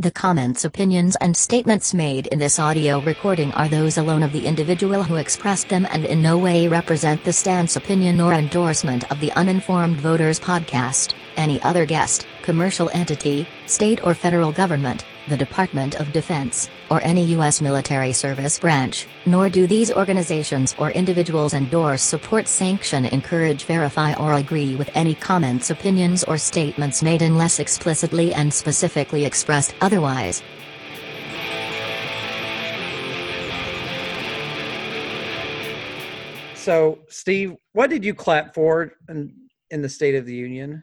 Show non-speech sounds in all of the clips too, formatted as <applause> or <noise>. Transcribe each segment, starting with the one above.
The comments, opinions, and statements made in this audio recording are those alone of the individual who expressed them and in no way represent the stance, opinion, or endorsement of the Uninformed Voters podcast, any other guest, commercial entity, state or federal government, the Department of Defense, or any U.S. military service branch, nor do these organizations or individuals endorse, support, sanction, encourage, verify, or agree with any comments, opinions, or statements made unless explicitly and specifically expressed otherwise. So, Steve, what did you clap for in, in the State of the Union?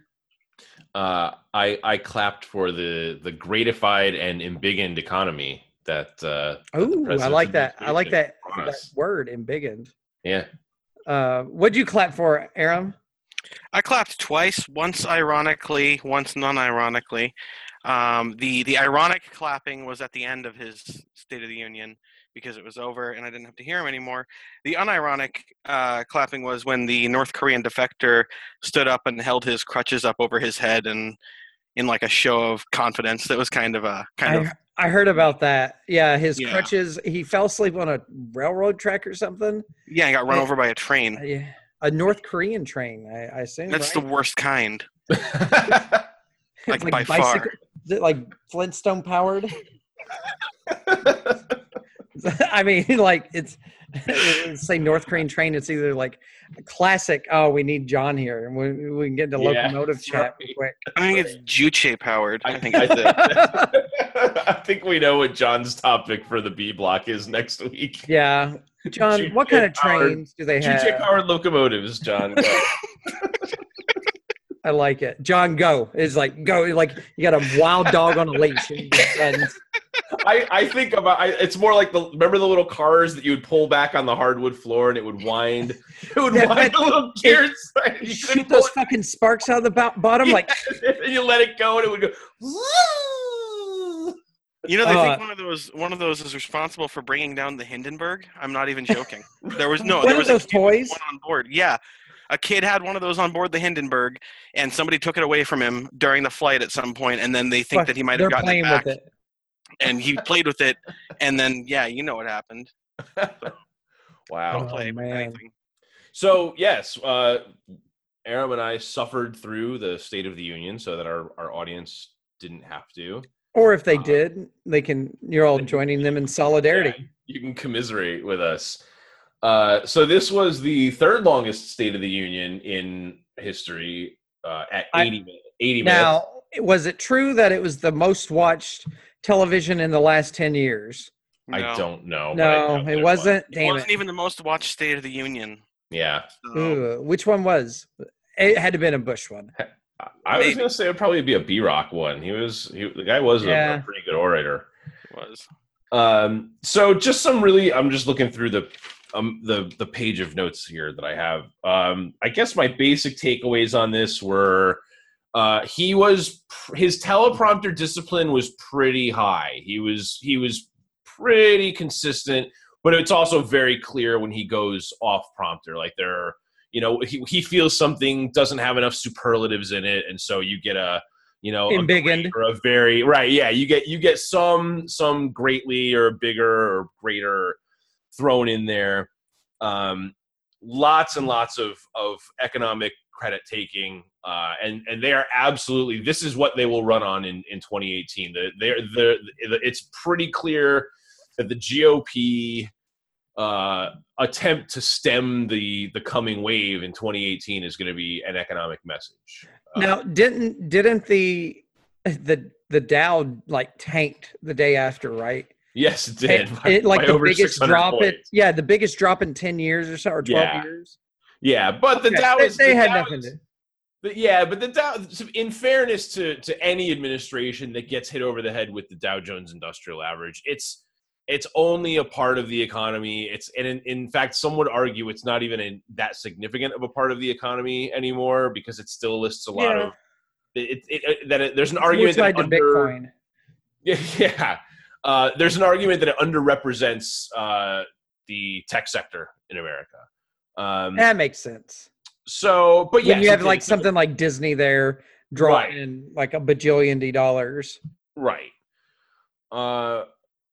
Uh, I I clapped for the the gratified and embiggened economy that. Uh, Oh, I like that. I like that, that word, embiggened. Yeah, Uh, what'd you clap for, Aram? I clapped twice, once ironically, once non-ironically. Um, the the ironic clapping was at the end of his State of the Union because it was over and I didn't have to hear him anymore. The unironic uh, clapping was when the North Korean defector stood up and held his crutches up over his head and in like a show of confidence. That was kind of a kind of I, I heard about that. Yeah, his Yeah. crutches. He fell asleep on a railroad track or something. yeah. He got run Yeah. over by a train. Uh, yeah, a North Korean train. I, I assume. That's right? the worst kind. <laughs> It's like by far. Is it like Flintstone powered? <laughs> <laughs> I mean, <laughs> like it's, it's say North Korean train. It's either like a classic. Oh, we need John here, and we, we can get into Yeah, locomotive chat quick. I think it's Juche powered. I think I, it's. <laughs> I think we know what John's topic for the B block is next week. yeah, John. What kind of Juche-powered- trains do they have? Juche powered locomotives, John. Go. I like it. John, go is like go. Like you got a wild dog on a leash. And, and I, I think about I, it's more like the remember the little cars that you would pull back on the hardwood floor and it would wind <laughs> it would Yeah, wind but a little <laughs> gears and you shoot those pull fucking sparks out of the bo- bottom. it, Like <laughs> and you let it go and it would go You know, they Uh, think one of those one of those is responsible for bringing down the Hindenburg. I'm not even joking. There was no, One there of was those a toys? one on board. Yeah, a kid had one of those on board the Hindenburg, and somebody took it away from him during the flight at some point, and then they think fuck, that he might have gotten it back, with it. and he <laughs> played with it, and then yeah, you know what happened. <laughs> wow Don't Oh, play with man. anything. so yes uh Aram and I suffered through the State of the Union so that our, our audience didn't have to. Or if they Uh, did, they can. You're all joining them in solidarity. Yeah, you can commiserate with us. Uh, so this was the third longest State of the Union in history uh, at I- 80, minutes 80 minutes. Now, was it true that it was the most watched television in the last ten years? No. I don't know. No, know it wasn't. It Damn wasn't it. even the most watched State of the Union. Yeah, so- Ooh, which one was? It had to have been a Bush one. <laughs> I- I was gonna say it'd probably be a B Rock one. He was he, the guy was a- Yeah. a, pretty good orator. it was. Um, so just some really, I'm just looking through the um the the page of notes here that I have. Um, I guess my basic takeaways on this were, uh, he was pr- his teleprompter discipline was pretty high. He was he was pretty consistent, but it's also very clear when he goes off prompter. Like there, you know, he he feels something doesn't have enough superlatives in it, and so you get a you know a Embiggened. or a very right yeah you get you get some some greatly or bigger or greater thrown in there. Um lots and lots of of economic credit taking uh and and they are absolutely this is what they will run on in in 2018 the they're the it's pretty clear that the gop uh attempt to stem the the coming wave in 2018 is going to be an economic message. Uh, Now, didn't didn't the the the Dow like tanked the day after, right? Yes it It, did by- it, like the biggest 600 drop it. Yeah, the biggest drop in ten years or so, or twelve Yeah. years. Yeah, but the Okay, Dow they- is they the had Dow nothing is- to. the- yeah, but the Dow. In fairness to to any administration that gets hit over the head with the Dow Jones Industrial Average, it's it's only a part of the economy. It's and in, in fact, some would argue it's not even a, that significant of a part of the economy anymore because it still lists a lot Yeah. of. It, it, it, that it, there's an It's argument that under, Bitcoin. <laughs> Yeah, yeah. Uh, there's an argument that it underrepresents uh, the tech sector in America. Um, That makes sense. so, but yeah, you have like something like Disney there drawing Right. in like a bajillion D dollars. right. Uh,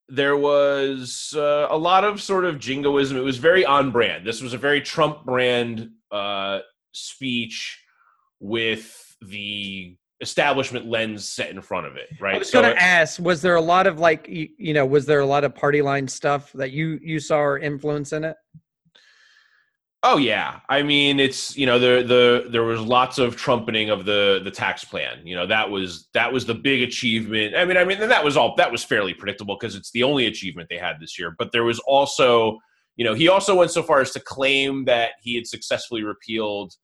there was uh, a lot of sort of jingoism. It was very on brand. This was a very Trump brand uh, speech with the establishment lens set in front of it, right? I was So going to ask, was there a lot of like, you, you know, was there a lot of party line stuff that you you saw or influence in it? Oh yeah, I mean it's you know the the there was lots of trumpeting of the the tax plan. You know that was that was the big achievement. I mean I mean that was all that was fairly predictable because it's the only achievement they had this year. But there was also you know he also went so far as to claim that he had successfully repealed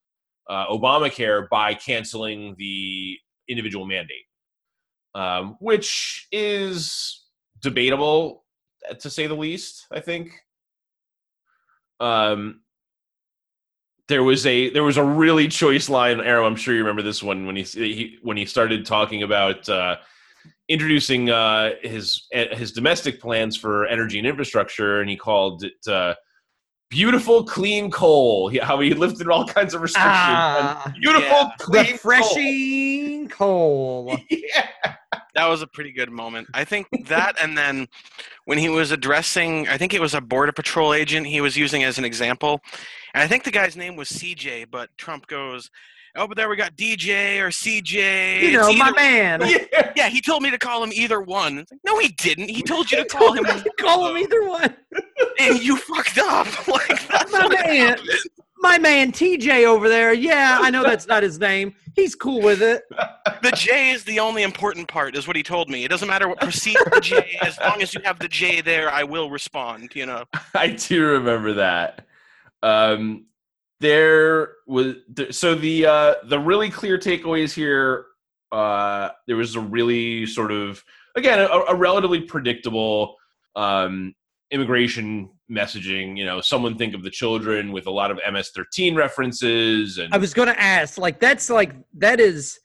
uh, Obamacare by canceling the individual mandate, um, which is debatable uh, to say the least. I think. Um, there was a there was a really choice line Aram i'm sure you remember this one when he, he when he started talking about uh, introducing uh, his eh, his domestic plans for energy and infrastructure and he called it uh, beautiful clean coal <laughs> he, how he lifted all kinds of restrictions Ah, beautiful yeah. clean refreshing coal. coal. <laughs> yeah That was a pretty good moment. I think that, and then when he was addressing, I think it was a border patrol agent he was using as an example, and I think the guy's name was CJ, but Trump goes, "Oh, but there we got DJ or CJ." You It's know, my man. <laughs> yeah Yeah, he told me to call him either one. Like, no, he didn't. He told you to call him, Call him either one. And you fucked up. <laughs> Like that's My man. happened. My man TJ over there. Yeah, I know that's not his name. He's cool with it. The J is the only important part, is what he told me. It doesn't matter what precedes the J, as long as you have the J there, I will respond. You know. <laughs> I do remember that. Um, there was th- so the uh, the really clear takeaways here. Uh, there was a really sort of again a, a relatively predictable um, immigration messaging. You know, someone think of the children with a lot of MS-13 references, and I was going to ask, like, that's like that is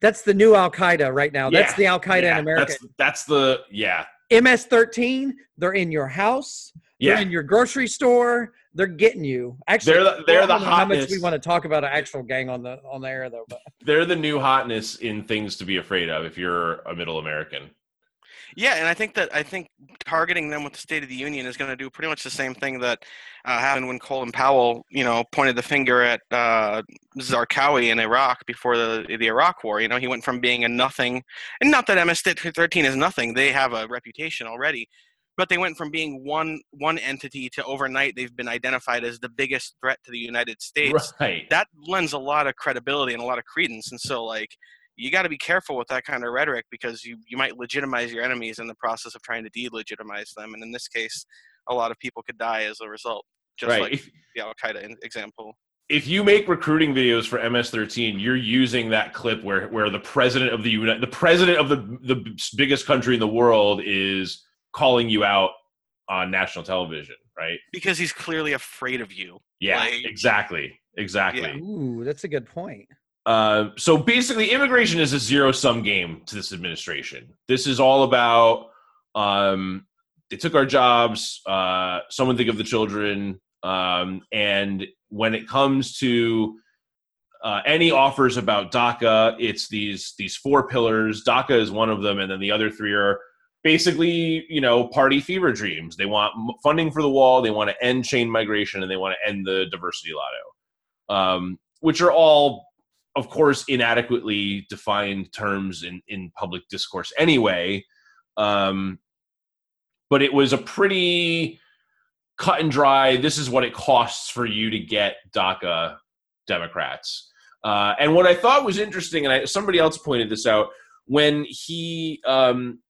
that's the new Al Qaeda right now. That's the Al Qaeda yeah, in America. That's, that's the yeah MS-13. They're in your house. They're yeah. in your grocery store. They're getting you. Actually, They're the- they're the know how much we want to talk about an actual gang on the on the air though. But They're the new hotness in things to be afraid of if you're a middle American. Yeah, and I think that I think targeting them with the State of the Union is going to do pretty much the same thing that uh, happened when Colin Powell, you know, pointed the finger at uh, Zarqawi in Iraq before the the Iraq War. You know, he went from being a nothing, and not that MS-13 is nothing; they have a reputation already, but they went from being one one entity to overnight they've been identified as the biggest threat to the United States. <laughs> Right. That lends a lot of credibility and a lot of credence, and so like you got to be careful with that kind of rhetoric because you, you might legitimize your enemies in the process of trying to delegitimize them. And in this case, a lot of people could die as a result, just right. like If- the Al Qaeda example. if you make recruiting videos for MS-13, you're using that clip where where the president of the United, the president of the the biggest country in the world is calling you out on national television, right? Because he's clearly afraid of you. Yeah, Like- exactly, exactly. Yeah. ooh, that's a good point. Uh, so basically, immigration is a zero sum game to this administration. This is all about um, they took our jobs. Uh, someone think of the children. Um, and when it comes to uh, any offers about DACA, it's these these four pillars. DACA is one of them, and then the other three are basically you know party fever dreams. They want funding for the wall. They want to end chain migration, and they want to end the diversity lotto, um, which are all of course, inadequately defined terms in, in public discourse anyway. Um, but it was a pretty cut and dry. This is what it costs for you to get DACA Democrats. Uh, and what I thought was interesting, and I, somebody else pointed this out, when he um,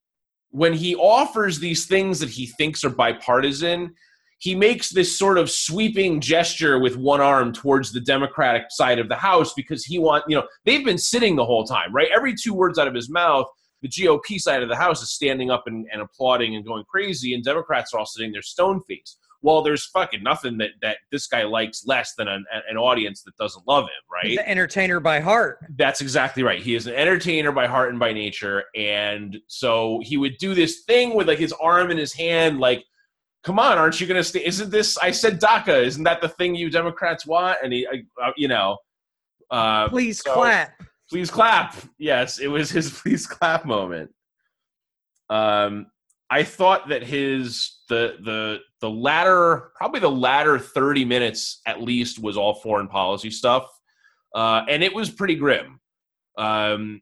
when he offers these things that he thinks are bipartisan, he makes this sort of sweeping gesture with one arm towards the Democratic side of the House because he want you know they've been sitting the whole time, right? Every two words out of his mouth, the GOP side of the House is standing up and, and applauding and going crazy, and Democrats are all sitting there stone faced. Well, there's fucking nothing that that this guy likes less than an, an audience that doesn't love him, right? He's the entertainer by heart. That's exactly right. He is an entertainer by heart and by nature, and so he would do this thing with like his arm in his hand, like, "Come on, aren't you going to stay? Isn't this? I said DACA. Isn't that the thing you Democrats want?" And he, uh, you know, uh, Please so- clap. please clap. Yes, it was his <laughs> please clap moment. Um, I thought that his the the the latter probably the latter 30 minutes at least was all foreign policy stuff. Uh, and it was pretty grim. Um,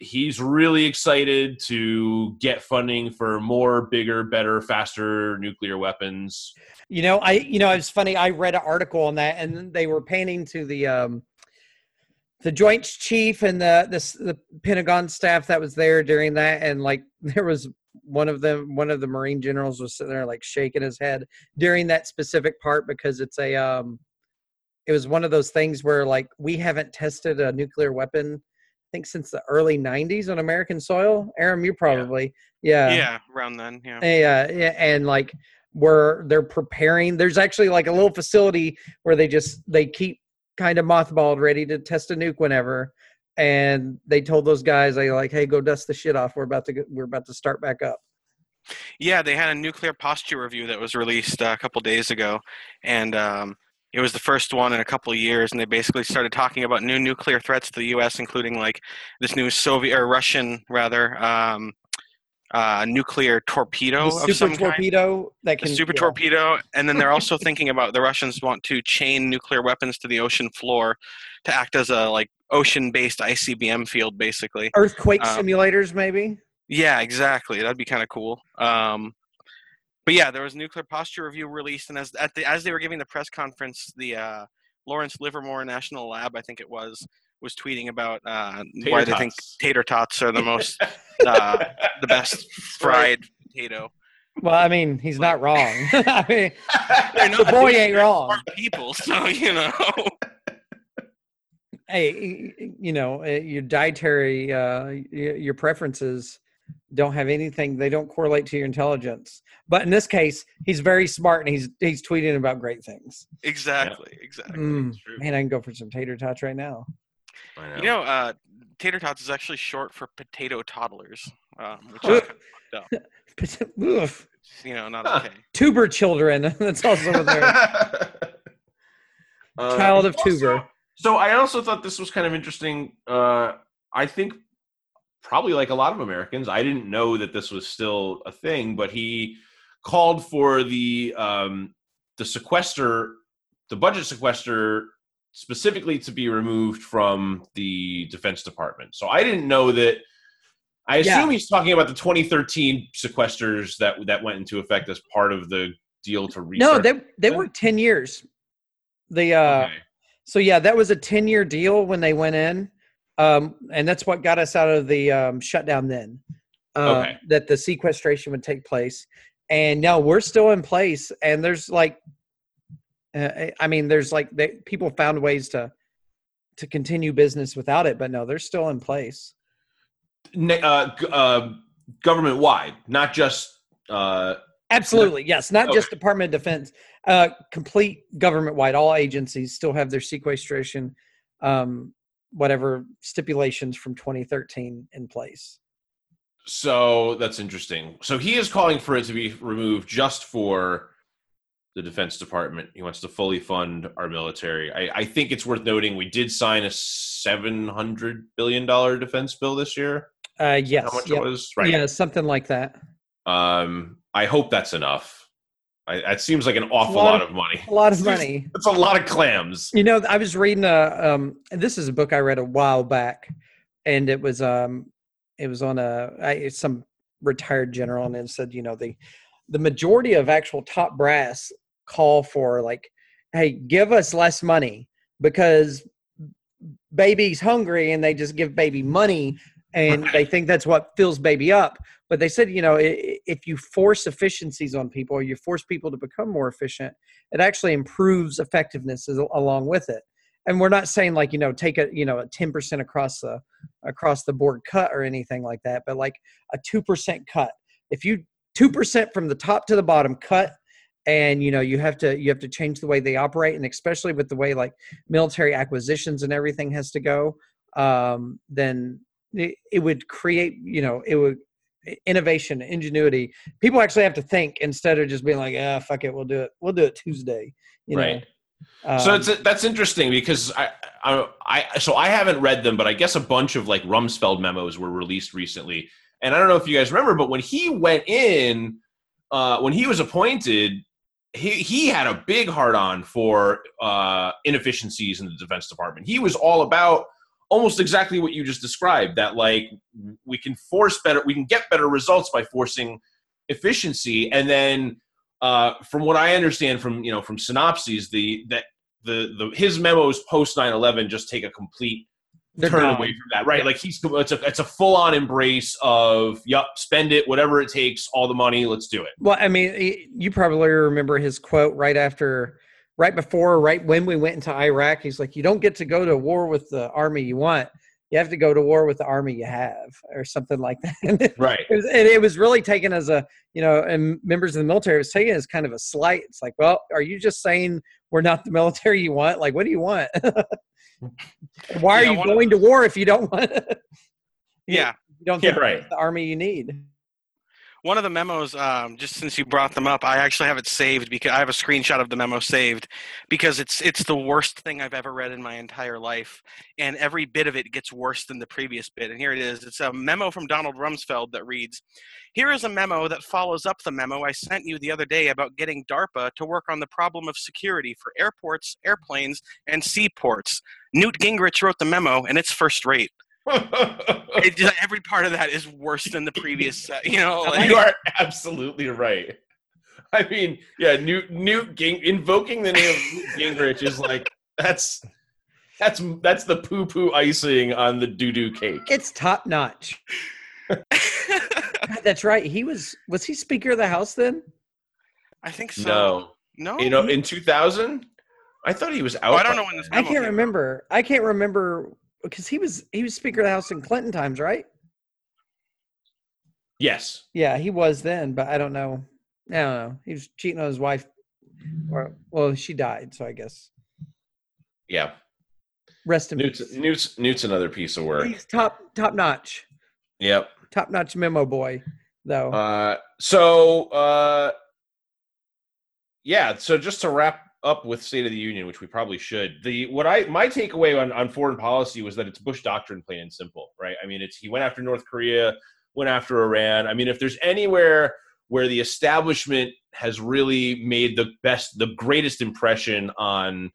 he's really excited to get funding for more, bigger, better, faster nuclear weapons. You know, I you know it's funny. I read an article on that, and they were painting to the um, the Joint Chief and the, the the Pentagon staff that was there during that, and like <laughs> there was one of them, one of the Marine generals was sitting there like shaking his head during that specific part because it's a um, it was one of those things where like we haven't tested a nuclear weapon think since the early 90s on American soil. Aram, you probably, yeah. Yeah, around then. Yeah. Yeah. yeah. And like, where they're preparing, there's actually like a little facility where they just, they keep kind of mothballed ready to test a nuke whenever. And they told those guys, they like, hey, go dust the shit off. We're about to, get, we're about to start back up. Yeah, they had a nuclear posture review that was released uh, a couple days ago, and um, it was the first one in a couple of years, and they basically started talking about new nuclear threats to the U.S., including like this new Soviet or Russian rather um, uh, nuclear torpedo The of some super torpedo kind. that can super yeah. torpedo, and then they're also <laughs> thinking about the Russians want to chain nuclear weapons to the ocean floor to act as a like ocean-based ICBM field, basically. earthquake Um, simulators, maybe. Yeah, exactly. That'd be kind of cool. Um, but yeah, there was a nuclear posture review released, and as at the, as they were giving the press conference, the uh, Lawrence Livermore National Lab, I think it was, was tweeting about uh, why they think tater tots are the most <laughs> uh, the best fried potato. Well, I mean, he's not wrong. <laughs> I mean, the boy ain't wrong. people, so you know. hey, you know, uh, your dietary, uh, your preferences don't have anything. They don't correlate to your intelligence. But in this case, he's very smart and he's he's tweeting about great things. exactly, exactly. Mm, true. man, I can go for some tater tots right now. I You know, uh, tater tots is actually short for potato toddlers, um, which is kind <laughs> of, Oof. you know not Huh. okay. Tuber children. <laughs> That's also there. <laughs> Uh, Child of also- Tuber. So I also thought this was kind of interesting. Uh, I think probably like a lot of Americans, I didn't know that this was still a thing, but he called for the um, the sequester, the budget sequester, specifically to be removed from the Defense Department. So I didn't know that. I Yeah. assume he's talking about the 2013 sequesters that that went into effect as part of the deal to research. No, they they were ten years. The uh, Okay. So yeah, that was a ten-year deal when they went in, um, and that's what got us out of the um, shutdown. Then uh, Okay. that the sequestration would take place, and now we're still in place. And there's like, uh, I mean, there's like they, people found ways to to continue business without it, but no, they're still in place. Uh, uh, government wide, not just. Uh, Absolutely, yes. Not just Department of Defense, uh, complete government wide. All agencies still have their sequestration, um, whatever stipulations from 2013 in place. so that's interesting. So he is calling for it to be removed just for the Defense Department. He wants to fully fund our military. I, I think it's worth noting we did sign a seven hundred billion dollar defense bill this year. Uh, yes, How much yep. it was? Right. yeah, something like that. Um, I hope that's enough. I, that seems like an awful lot lot, of- money. A lot of money. That's a lot of clams. You know, I was reading a um this is a book I read a while back and it was um it was on a I, some retired general and it said, you know, the the majority of actual top brass call for like hey, give us less money because baby's hungry and they just give baby money and they <laughs> think that's what fills baby up. But they said, you know, if you force efficiencies on people or you force people to become more efficient, it actually improves effectiveness along with it. And we're not saying like you know take a you know a ten percent across the across the board cut or anything like that, but like a two percent cut. If you two percent from the top to the bottom cut, and you know you have to you have to change the way they operate, and especially with the way like military acquisitions and everything has to go, um, then it, it would create you know it would innovation ingenuity people actually have to think instead of just being like ah fuck it we'll do it we'll do it tuesday you know Right. so Um, it's that's interesting because I, I I so I haven't read them, but I guess a bunch of like Rumsfeld memos were released recently, And I don't know if you guys remember, but when he went in, uh, when he was appointed, he he had a big hard on for uh, inefficiencies in the Defense Department. He was all about almost exactly what you just described. That like we can force better, we can get better results by forcing efficiency, and then uh, from what I understand from you know from synopses, the that the the his memos post 9-11 just take a complete They're turn gone. away from that, right? Like he's it's a it's a full on embrace of yup, spend it, whatever it takes, all the money, let's do it. Well, I mean, you probably remember his quote right after, right before, right when we went into Iraq. He's like, "You don't get to go to war with the army you want. You have to go to war with the army you have," or something like that. <laughs> Right. It was, and it was really taken as a, you know, and members of the military it was taken as kind of a slight. It's like, well, are you just saying we're not the <laughs> military you want? Like, what do you want? <laughs> Why are Yeah, you going to war if you don't want? Yeah. you don't Yeah, right. the army you need. One of the memos, um, just since you brought them up, I actually have it saved because I have a screenshot of the memo saved because it's it's the worst thing I've ever read in my entire life, and every bit of it gets worse than the previous bit. And here it is. It's a memo from Donald Rumsfeld that reads, "Here is a memo that follows up the memo I sent you the other day about getting DARPA to work on the problem of security for airports, airplanes, and seaports. Newt Gingrich wrote the memo, and it's first rate. It, <laughs> just- every part of that is worse than the previous. Uh, you know, <laughs> like, you are absolutely right. I mean, yeah, Newt Newt Ging, invoking the name of Newt Gingrich is like that's that's that's the poo poo icing on the doo doo cake. It's top notch. God, <laughs> That's right. He was was he Speaker of the House then? I think so. No, No. you know, in 2000, I thought he was out. Oh, I don't know when this. then. I can't came out. remember. I can't remember because he was he was Speaker of the House in Clinton times, right? Yes, Yeah, he was then, but I don't know. I don't know. He was cheating on his wife, or well, she died, so I guess yeah. rest in Newt's peace. Newt's Newt's another piece of work. He's top top notch, Yep. top notch memo boy, though. Uh, so uh, yeah. So just to wrap up with State of the Union, which we probably should. The what I my takeaway on on foreign policy was that it's Bush doctrine, plain and simple, right? I mean, it's he went after North Korea, went after Iran. I mean, if there's anywhere where the establishment has really made the best, the greatest impression on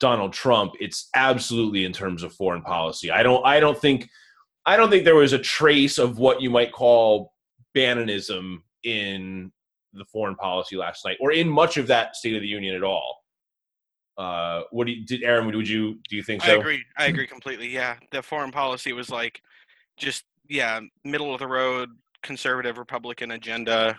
Donald Trump, it's absolutely in terms of foreign policy. I don't I don't think I don't think there was a trace of what you might call Bannonism in the foreign policy last night, or in much of that State of the Union at all. Uh, what do you, did Aaron? Would you do you think I agree. I agree completely. Yeah, the foreign policy was like just yeah, middle of the road conservative Republican agenda.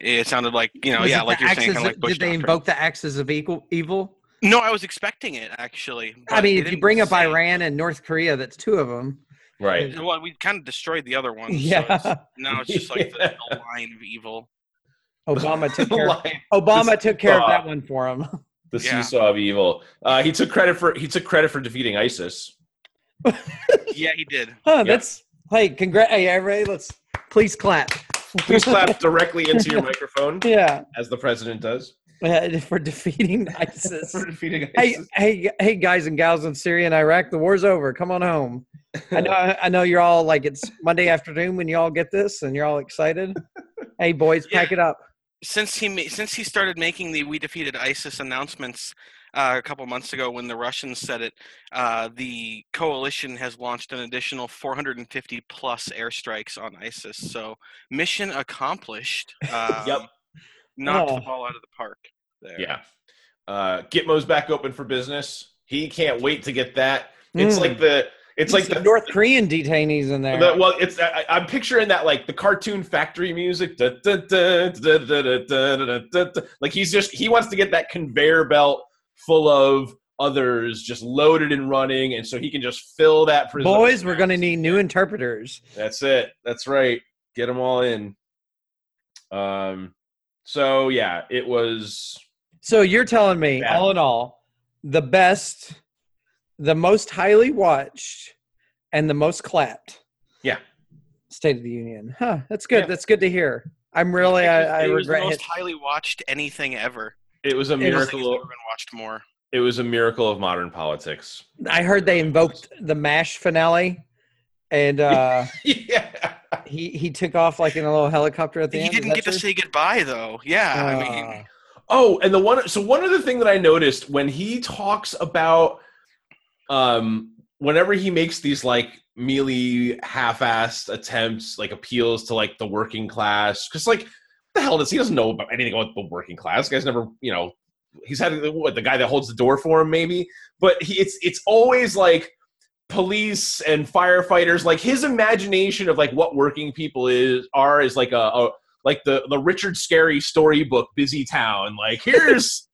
It sounded like you know Was yeah, like the you're saying, kind of like Bush did they doctrine. invoke the axis of equal evil? No, I was expecting it actually. I mean, if you bring up say- Iran and North Korea, that's two of them. Right. Well, we kind of destroyed the other ones. so Yeah. it's- now it's just like the, the <laughs> line of evil. Obama <laughs> took care. Of, Obama This- took care of uh, that one for him. <laughs> the Yeah. seesaw of evil. Uh, he took credit for he took credit for defeating ISIS. <laughs> Yeah, he did. Huh, That's hey, congrats! Hey, everybody, let's please clap. Please clap directly into your microphone, Yeah, as the president does uh, for defeating ISIS. for defeating hey, ISIS. hey, hey, guys and gals in Syria and Iraq, the war's over. Come on home. I know, I know you're all like it's Monday afternoon when you all get this, and you're all excited. Hey, boys, pack it up. Since he since he started making the "We defeated ISIS" announcements uh, a couple months ago, when the Russians said it, uh, the coalition has launched an additional 450 plus airstrikes on ISIS. So mission accomplished. <laughs> Um, Yep. Knocked Oh. the ball out of the park. There. Yeah. Uh, Gitmo's back open for business. He can't wait to get that. It's Mm. like the it's like the North Korean detainees in there. Well, it's I, am picturing that like the cartoon factory music. Da, da, da, like he's just he wants to get that conveyor belt full of others just loaded and running, and so he can just fill that prison. Boys, we're going to need new interpreters. That's it. That's right. Get them all in. Um. So yeah, it was. So you're telling me, all in all, the best the most highly watched, and the most clapped. Yeah. State of the Union. Huh. That's good. Yeah. That's good to hear. I'm really. It was- I, I it was the most Hit, highly watched anything ever. It was a It was- It's miracle. never been watched more. It was a miracle of modern politics. I heard they invoked the Mash finale, and uh, <laughs> yeah. he he took off like in a little helicopter at the He end. is didn't that get to say goodbye though. Yeah, I mean, Ah. Oh, and the one so one other thing that I noticed when he talks about um whenever he makes these like mealy half-assed attempts like appeals to like the working class cuz like what the hell does he doesn't know about anything about the working class. The guy's never, you know, he's had what the guy that holds the door for him maybe, but he, it's it's always like police and firefighters like his imagination of like what working people is are is like a, a like the the Richard Scarry storybook Busy Town. Like <laughs> here's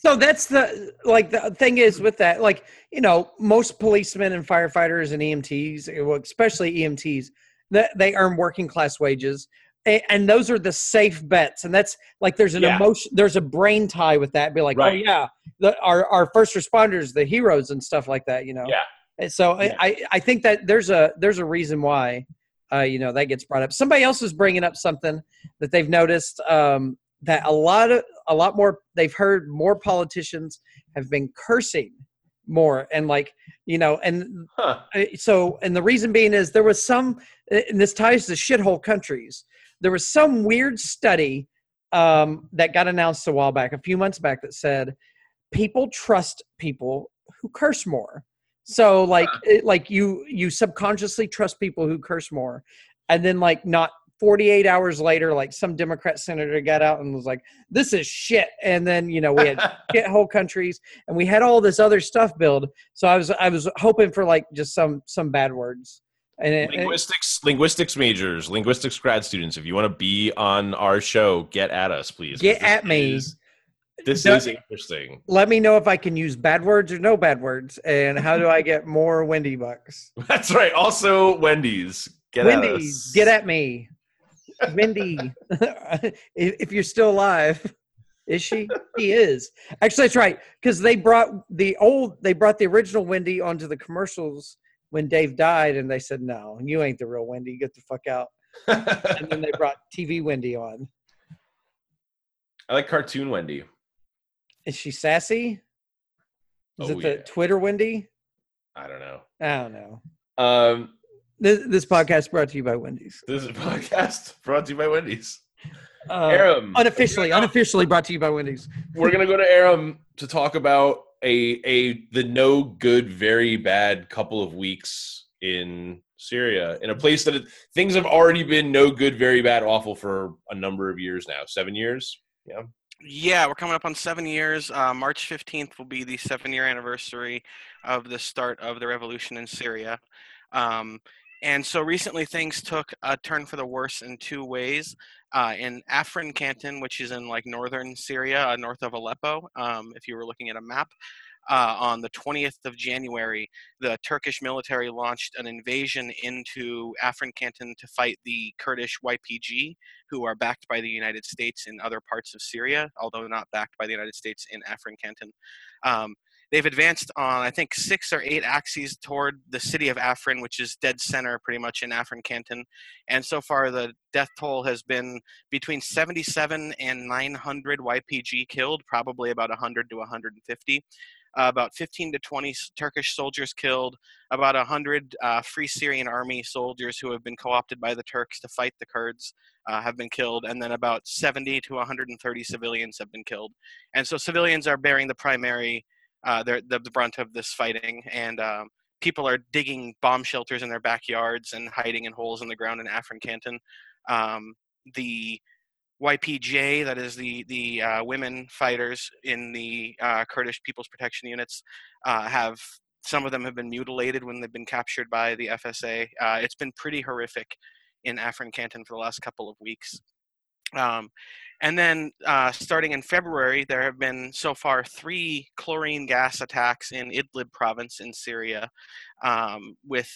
so that's the like the thing is with that like you know most policemen and firefighters and EMTs especially EMTs that they earn working class wages and those are the safe bets and that's like there's an Yeah. emotion there's a brain tie with that be like oh yeah the, our our first responders the heroes and stuff like that you know Yeah. and so I- Yeah. I I think that there's a there's a reason why uh you know that gets brought up somebody else is bringing up something that they've noticed um that a lot of a lot more they've heard more politicians have been cursing more and like you know and huh. uh, so and the reason being is there was some and this ties to shithole countries. There was some weird study um, that got announced a while back a few months back that said people trust people who curse more. So like it, like you you subconsciously trust people who curse more and then like not 48 hours later like some democrat senator got out and was like this is shit and then you know we had <laughs> get whole countries and we had all this other stuff build so i was i was hoping for like just some some bad words and it, it- linguistics linguistics majors, linguistics grad students, if you want to be on our show, get at us, please. Get at me. is- this is interesting. let me know if i can use bad words or no bad words and how do i <laughs> get more wendy bucks That's right. Also, Wendy's. Get at wendy us. get at me wendy <laughs> if if you're still alive is she? She is. Actually that's right because they brought the old they brought the original wendy onto the commercials when dave died and they said no you ain't the real wendy get the fuck out. And then they brought tv wendy on. I like cartoon Wendy. is she sassy? Is Oh, it the yeah. twitter wendy? I don't know. i don't know. Um, this, this podcast brought to you by wendy's this is a podcast brought to you by Wendy's. uh, Aram, unofficially unofficially brought to you by wendy's we're gonna go to Aram to talk about a a the no good, very bad couple of weeks in Syria, in a place that it, things have already been no good, very bad, awful for a number of years now. Seven years. Yeah. Yeah, we're coming up on seven years. Uh, March 15th will be the seven year anniversary of the start of the revolution in Syria. Um, and so recently things took a turn for the worse in two ways. Uh, in Afrin Canton, which is in like northern Syria, uh, north of Aleppo, um, if you were looking at a map, uh, on the 20th of January, the Turkish military launched an invasion into Afrin Canton to fight the Kurdish YPG, who are backed by the United States in other parts of Syria, although not backed by the United States in Afrin Canton. Um, they've advanced on, I think, six or eight axes toward the city of Afrin, which is dead center pretty much in Afrin Canton. And so far, the death toll has been between 77 and 900 YPG killed, probably about 100 to 150. Uh, about 15 to 20 Turkish soldiers killed, about 100 uh, Free Syrian Army soldiers who have been co opted by the Turks to fight the Kurds uh, have been killed, and then about 70 to 130 civilians have been killed. And so civilians are bearing the primary, uh, their- the, the brunt of this fighting, and um, people are digging bomb shelters in their backyards and hiding in holes in the ground in Afrin Canton. Um, the YPJ, that is the the uh, women fighters in the uh, Kurdish People's Protection Units, uh, have some of them have been mutilated when they've been captured by the FSA. Uh, it's been pretty horrific in Afrin Canton for the last couple of weeks. Um, and then uh, starting in February, there have been so far three chlorine gas attacks in Idlib province in Syria, um, with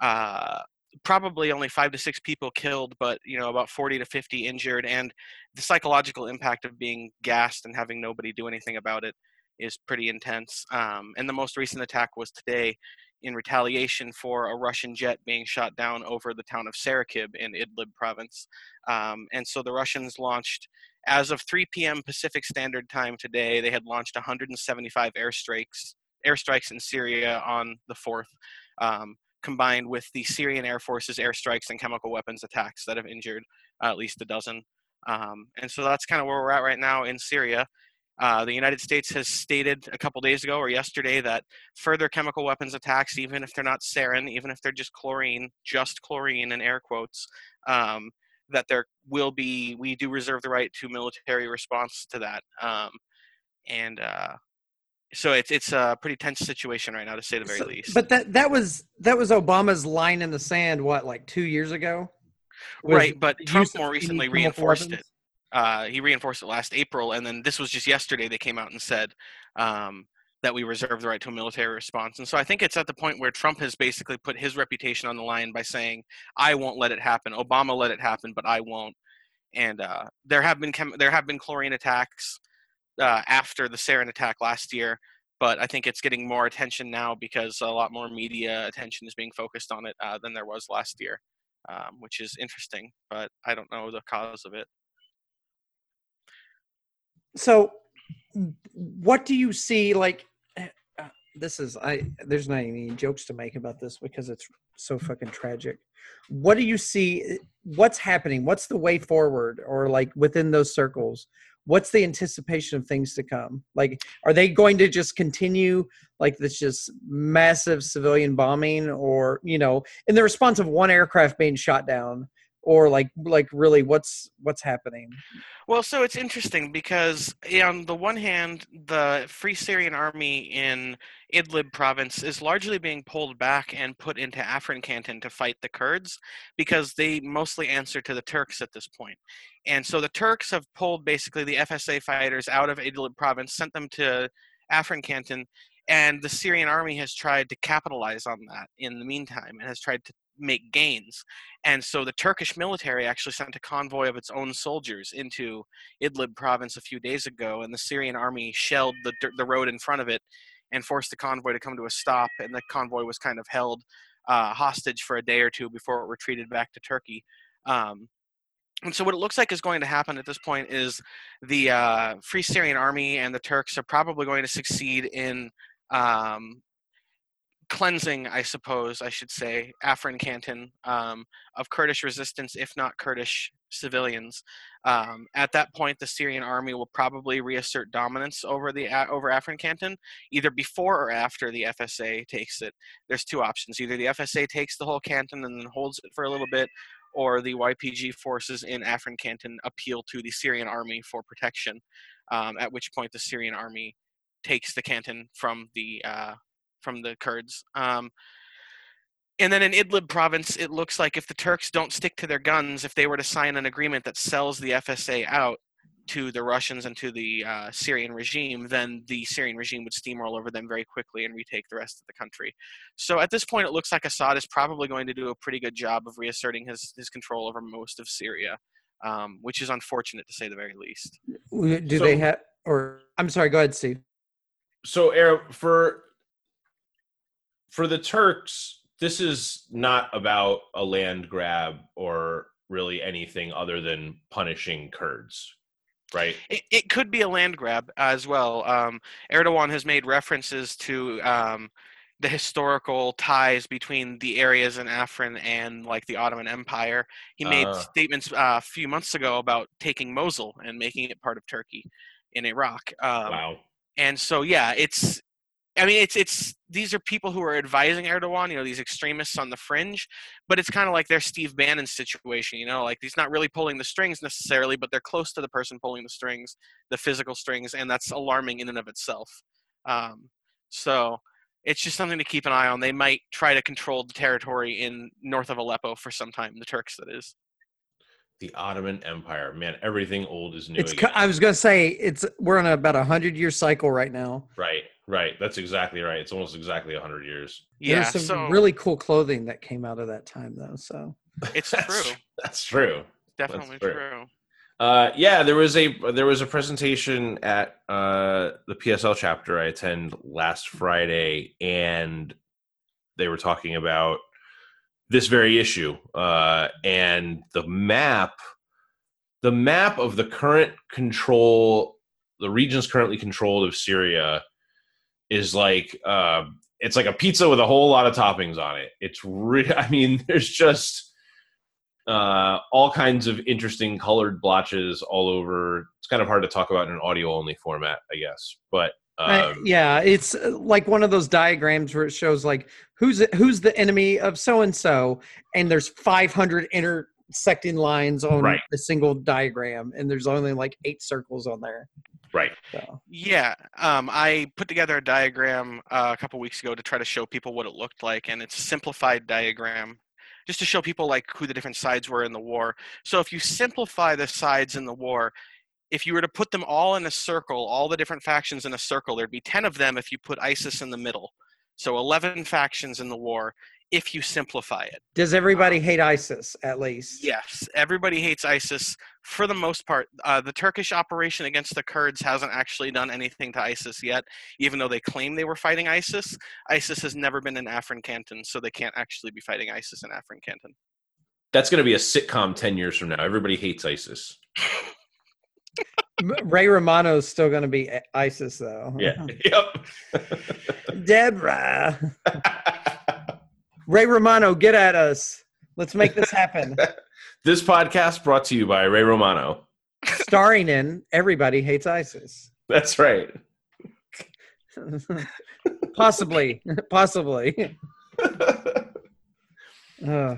uh, probably only five to six people killed, but you know about 40 to 50 injured. And the psychological impact of being gassed and having nobody do anything about it is pretty intense. Um, and the most recent attack was today in retaliation for a Russian jet being shot down over the town of Sarakib in Idlib province. Um, and so the Russians launched, as of 3 p.m. Pacific Standard Time today, they had launched 175 airstrikes, airstrikes in Syria on the 4th, um, combined with the Syrian Air Force's airstrikes and chemical weapons attacks that have injured uh, at least a dozen. Um, and so that's kind of where we're at right now in Syria. Uh, the United States has stated a couple days ago or yesterday that further chemical weapons attacks, even if they're not sarin, even if they're just chlorine, just chlorine in air quotes, um, that there will be, we do reserve the right to military response to that. Um, and uh, so it's it's a pretty tense situation right now, to say the very So- least. But that that was that was Obama's line in the sand. What, like two years ago? Was right, but Trump more recently reinforced it. Uh, he reinforced it last April, and then this was just yesterday. They came out and said um, that we reserve the right to a military response. And so I think it's at the point where Trump has basically put his reputation on the line by saying, "I won't let it happen. Obama let it happen, but I won't." And uh, there have been chem- there have been chlorine attacks uh, after the sarin attack last year, but I think it's getting more attention now because a lot more media attention is being focused on it uh, than there was last year, um, which is interesting. But I don't know the cause of it. So, what do you see? Like, eh, uh, this is I. There's not any jokes to make about this because it's so fucking tragic. What do you see? What's happening? What's the way forward? Or like within those circles, what's the anticipation of things to come? Like, are they going to just continue like this just massive civilian bombing, or you know, in the response of one aircraft being shot down? Or like, like really, what's what's happening? Well, so it's interesting because eh, on the one hand, the Free Syrian Army in Idlib province is largely being pulled back and put into Afrin Canton to fight the Kurds because they mostly answer to the Turks at this. And so the Turks have pulled basically the FSA fighters out of Idlib province, sent them to Afrin Canton, and the Syrian army has tried to capitalize on that in the meantime and has tried to make gains. And so the Turkish military actually sent a convoy of its own soldiers into Idlib province a few days ago, and the Syrian army shelled the, the road in front of it and forced the convoy to come to a stop. And the convoy was kind of held uh, hostage for a day or two before it retreated back to Turkey. Um, and so, what it looks like is going to happen at this point is the uh, Free Syrian Army and the Turks are probably going to succeed in um, cleansing, I suppose I should say, Afrin Canton um, of Kurdish resistance, if not Kurdish civilians. Um, at that point, the Syrian army will probably reassert dominance over the over Afrin Canton, either before or after the FSA takes it. There's two options: either the FSA takes the whole canton and then holds it for a little bit, or the YPG forces in Afrin Canton appeal to the Syrian army for protection. Um, at which point, the Syrian army takes the canton from the uh, from the Kurds. Um, and then in Idlib province, it looks like if the Turks don't stick to their guns, if they were to sign an agreement that sells the FSA out to the Russians and to the uh, Syrian regime, then the Syrian regime would steamroll over them very quickly and retake the rest of the country. So at this point, it looks like Assad is probably going to do a pretty good job of reasserting his, his control over most of Syria, um, which is unfortunate to say the very least. Do So- they have? Or I'm sorry. Go ahead, Steve. so Aaron, for for the Turks, this is not about a land grab or really anything other than punishing Kurds, right? It, it could be a land grab as well. Um, Erdogan has made references to um, the historical ties between the areas in Afrin and like the Ottoman Empire. He made Ah. statements uh, a few months ago about taking Mosul and making it part of Turkey in Iraq. Um, wow. and so yeah it's i mean it's it's these are people who are advising erdogan you know these extremists on the fringe but it's kind of like their steve bannon situation you know like he's not really pulling the strings necessarily but they're close to the person pulling the strings the physical strings and that's alarming in and of itself. Um, so it's just something to keep an eye on. They might try to control the territory in north of aleppo for some time the turks that is The Ottoman Empire, man, everything old is new. It's. again. I was gonna say it's. We're on about a hundred year cycle right now. right, right. That's exactly right. It's almost exactly a hundred years. yeah There's some so really cool clothing that came out of that time, though. So it's <laughs> That's true That's true. definitely true. true Uh, yeah, there was a there was a presentation at uh, the PSL chapter I attend last Friday, and they were talking about this very issue uh, and the map, the map of the current control, the regions currently controlled of Syria, is like uh, it's like a pizza with a whole lot of toppings on it. It's re- <laughs> I mean, there's just uh, all kinds of interesting colored blotches all over. It's kind of hard to talk about in an audio only format, I guess. But Right, um, yeah, it's uh, like one of those diagrams where it shows like who's who's the enemy of so and so, and there's 500 intersecting lines on Right. a single diagram, and there's only like eight circles on there. right. So Yeah, um, I put together a diagram uh, a couple weeks ago to try to show people what it looked like, and it's a simplified diagram, just to show people like who the different sides were in the war. So if you simplify the sides in the war, if you were to put them all in a circle, all the different factions in a circle, there'd be ten of them if you put ISIS in the middle. So eleven factions in the war if you simplify it. does everybody hate ISIS at least? Yes, everybody hates ISIS for the most part. Uh, the Turkish operation against the Kurds hasn't actually done anything to ISIS yet, even though they claim they were fighting ISIS. ISIS has never been in Afrin Canton, so they can't actually be fighting ISIS in Afrin Canton. That's going to be a sitcom 10 years from now. Everybody hates ISIS. <laughs> M- Ray Romano's still going to be ISIS though. Yeah. <laughs> yep. Deborah. <laughs> Ray Romano, get at us. Let's make this happen. <laughs> this podcast brought to you by Ray Romano. Starring in Everybody Hates ISIS. That's right. possibly, possibly. Uh,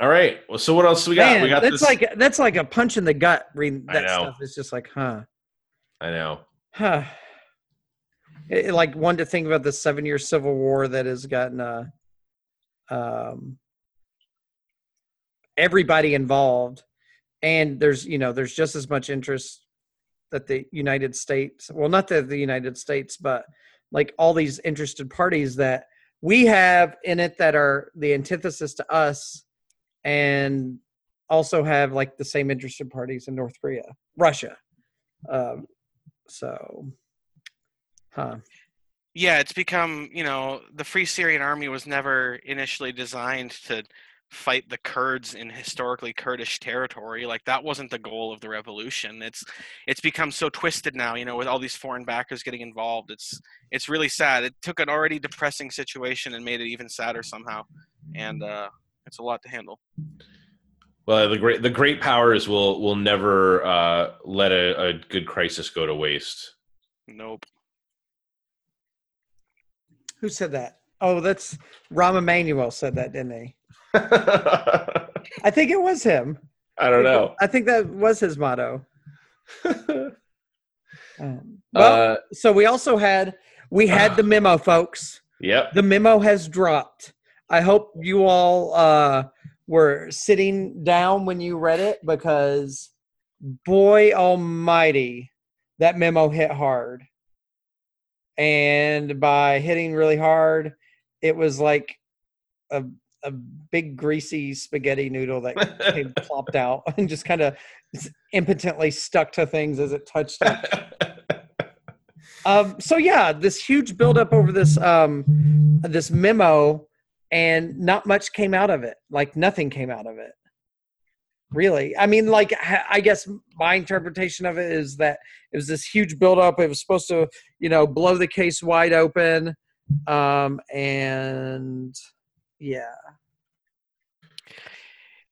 All right. Well, so what else we got? man, we got that's this. like that's like a punch in the gut. Reading that stuff It's just like, huh, I know. huh. It- like one to think about the seven year civil war that has gotten uh, um, everybody involved, and there's you know there's just as much interest that the United States, well, not that the United States, but like all these interested parties that we have in it that are the antithesis to us, and also have like the same interested parties in North Korea, Russia. Um, so, huh? Yeah, it's become, you know, the Free Syrian Army was never initially designed to fight the Kurds in historically Kurdish territory. Like that wasn't the goal of the revolution. It's it's become so twisted now, you know, with all these foreign backers getting involved. It's it's really sad. It took an already depressing situation and made it even sadder somehow. And uh it's a lot to handle. Well, the great the great powers will will never uh, let a, a good crisis go to waste. Nope. Who said that? Oh, that's Rahm Emanuel said that, didn't he? I <laughs> I think it was him. I don't know. I think that was his motto. <laughs> Um, well, uh, so we also had we had the <sighs> memo, folks. yep. The memo has dropped. I hope you all uh, were sitting down when you read it because, boy Almighty, that memo hit hard. And by hitting really hard, it was like a a big greasy spaghetti noodle that came <laughs> plopped out and just kind of impotently stuck to things as it touched it. <laughs> Um, so yeah, this huge buildup over this um, this memo, and not much came out of it. Like nothing came out of it. Really, I mean, like I guess my interpretation of it is that it was this huge buildup. It was supposed to, you know, blow the case wide open, um, and yeah,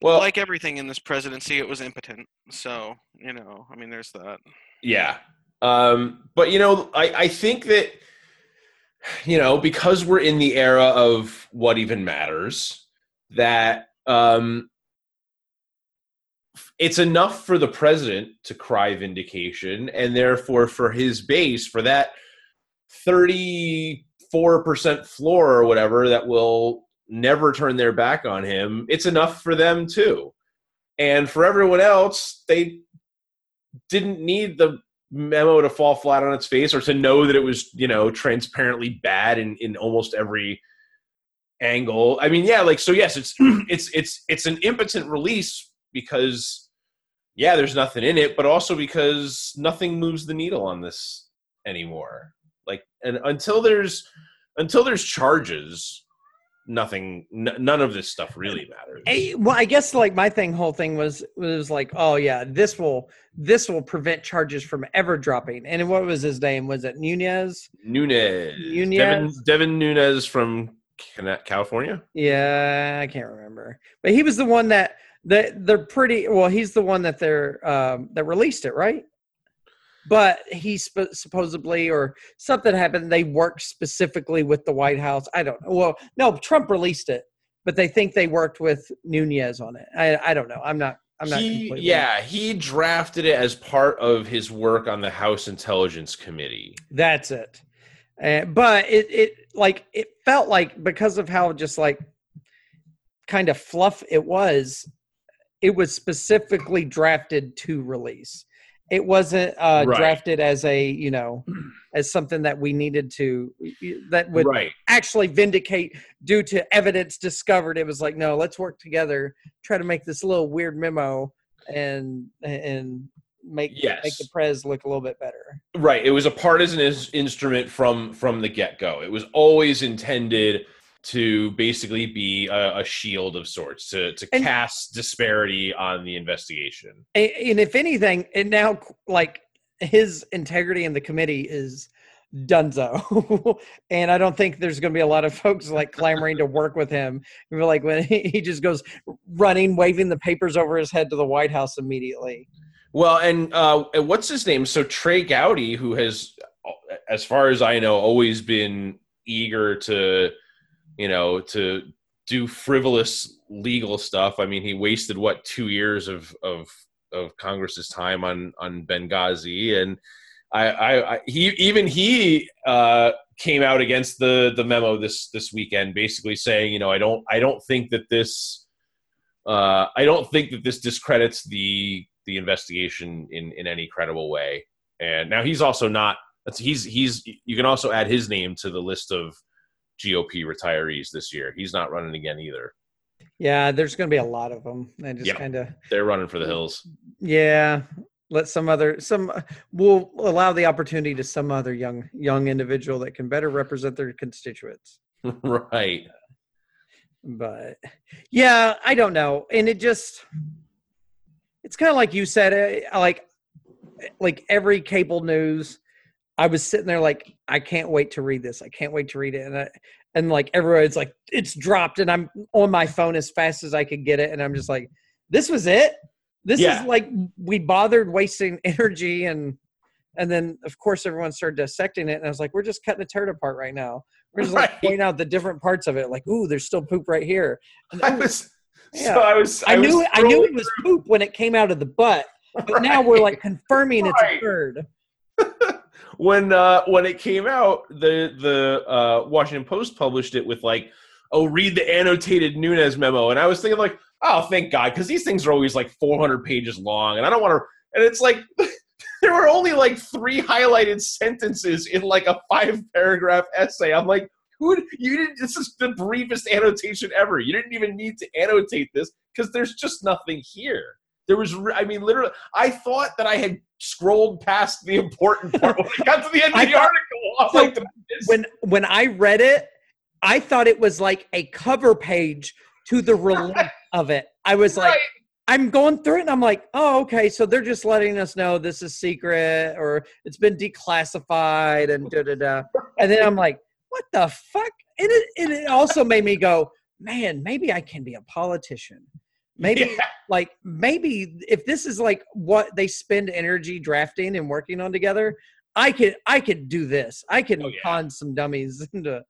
well, like everything in this presidency, it was impotent. So, you know, I mean there's that. Yeah. Um, but you know, I, I think that you know, because we're in the era of what even matters, that um it's enough for the president to cry vindication, and therefore for his base, for that 34% floor or whatever that will never turn their back on him, it's enough for them too. And for everyone else, they didn't need the memo to fall flat on its face or to know that it was you know transparently bad in in almost every angle. I mean yeah like so yes it's <clears throat> it's it's it's an impotent release because yeah there's nothing in it but also because nothing moves the needle on this anymore. Like and until there's until there's charges nothing. N- none of this stuff really matters. Eh, well, I guess like my thing, whole thing was was like, oh yeah, this will this will prevent charges from ever dropping. And what was his name? Was it Nunes? Nunes, Nunes? Devin, Devin Nunes from California. Yeah, I can't remember, but he was the one that that they're pretty. Well, he's the one that they're um, that released it, right? But he sp- supposedly or something happened. They worked specifically with the White House. I don't know. Well, no, Trump released it, but they think they worked with Nunes on it. I I don't know. I'm not. I'm not. he, completely- yeah, he drafted it as part of his work on the House Intelligence Committee. That's it. Uh, but it it like it felt like because of how just like kind of fluff it was, it was specifically drafted to release. It wasn't uh, Right. drafted as a you know as something that we needed to that would right. actually vindicate due to evidence discovered. It was like no, let's work together, try to make this little weird memo and and make make the prez look a little bit better. Right. It was a partisan is- instrument from from the get go. It was always intended to basically be a, a shield of sorts to to And- cast disparity on the investigation. And if anything, and now like his integrity in the committee is dunzo <laughs> and i don't think there's going to be a lot of folks like clamoring to work with him We're like when <laughs> he, he just goes running waving the papers over his head to the white house immediately Well, and uh, and what's his name? So Trey Gowdy, who has, as far as I know, always been eager to, you know, to do frivolous legal stuff. I mean, he wasted what two years of of of Congress's time on on Benghazi, and I, I, I he even he uh, came out against the the memo this this weekend, basically saying, you know, I don't I don't think that this. Uh, I don't think that this discredits the the investigation in in any credible way. And now he's also not. He's he's. You can also add his name to the list of GOP retirees this year. He's not running again either. yeah there's going to be a lot of them and just Yep. kind of They're running for the hills. yeah let some other some we'll allow the opportunity to some other young young individual that can better represent their constituents <laughs> right. but yeah i don't know and it just it's kind of like you said uh, like like every cable news i was sitting there like i can't wait to read this i can't wait to read it and I, and like everyone's like it's dropped and i'm on my phone as fast as i could get it and i'm just like this was it this Yeah. is like we bothered wasting <laughs> energy and and then of course everyone started dissecting it and i was like we're just cutting a turd apart right now we're just like Right. pointing out the different parts of it like ooh there's still poop right here and, <laughs> I was. Yeah. So I was. I, knew was it, I knew it was poop when it came out of the butt, but now we're like <laughs> confirming it's Right. a turd. When uh when it came out the the uh washington post published it with like oh read the annotated Nunes memo. And i was thinking like oh thank god because these things are always like 400 pages long and i don't want to and it's like <laughs> there were only like three highlighted sentences in like a five paragraph essay. I'm like who you didn't this is the briefest annotation ever. You didn't even need to annotate this because there's just nothing here. There was i mean literally i thought that i had scrolled past the important part when i got to the end of the thought- article So like When when I read it, I thought it was like a cover page to the <laughs> release of it. I was like, I'm going through it and I'm like, oh, okay, so they're just letting us know this is secret or it's been declassified and da da da. And then I'm like, what the fuck? And it, and it also made me go, man, maybe I can be a politician. Maybe Yeah. <laughs> like maybe if this is like what they spend energy drafting and working on together, I could I could do this. I can Oh, yeah. con some dummies <laughs> into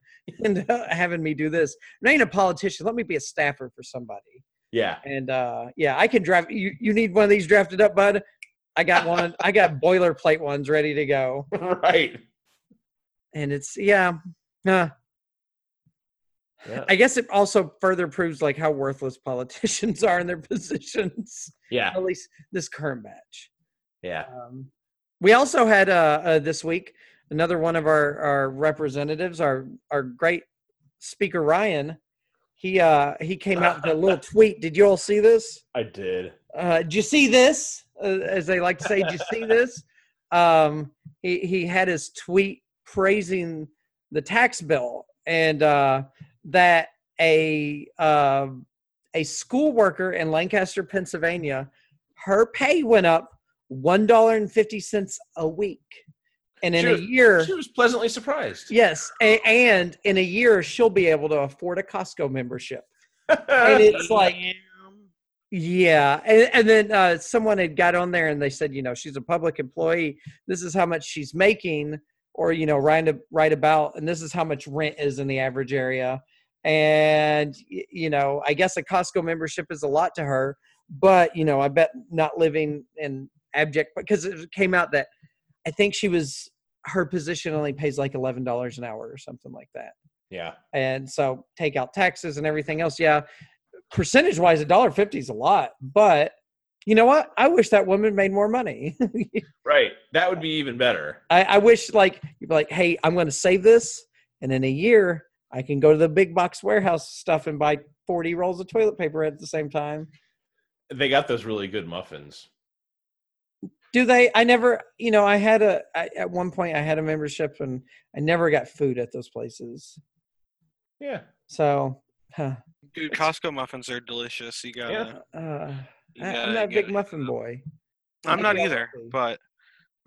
into having me do this. I ain't a politician. Let me be a staffer for somebody. yeah And uh yeah, I can draft you you need one of these drafted up, bud. I got one. <laughs> I got boilerplate ones ready to go. right And it's yeah. Huh. Yeah I guess it also further proves like how worthless politicians <laughs> are in their positions. yeah At least this current batch. yeah Um, we also had uh, uh, this week another one of our, our representatives, our our great speaker Ryan. He uh, he came out with a little <laughs> tweet. Did you all see this? i did Uh, did you see this? Uh, as they like to say, did you see this? <laughs> Um, he he had his tweet praising the tax bill and uh, that a um a school worker in Lancaster, Pennsylvania, her pay went up one dollar and fifty cents a week, and in a year, She was pleasantly surprised. yes, a, and in a year she'll be able to afford a Costco membership. And it's <laughs> like, yeah, and, and then uh, someone had got on there and they said, you know, she's a public employee. This is how much she's making, or you know, right right about, and this is how much rent is in the average area. And you know, I guess a Costco membership is a lot to her, but you know, I bet not living in abject because it came out that I think she was her position only pays like eleven dollars an hour or something like that yeah. and so take out taxes and everything else yeah percentage wise a dollar fifty is a lot but you know what i wish that woman made more money <laughs> Right. That would be even better. I, I wish like you'd be like hey i'm going to save this and in a year i can go to the big box warehouse stuff and buy 40 rolls of toilet paper at the same time They got those really good muffins. do they i never you know i had a I, at one point i had a membership and i never got food at those places Yeah. so huh, Dude, Costco muffins are delicious. You gotta. Yeah. uh, you I, gotta i'm not a big muffin boy I'm not either, but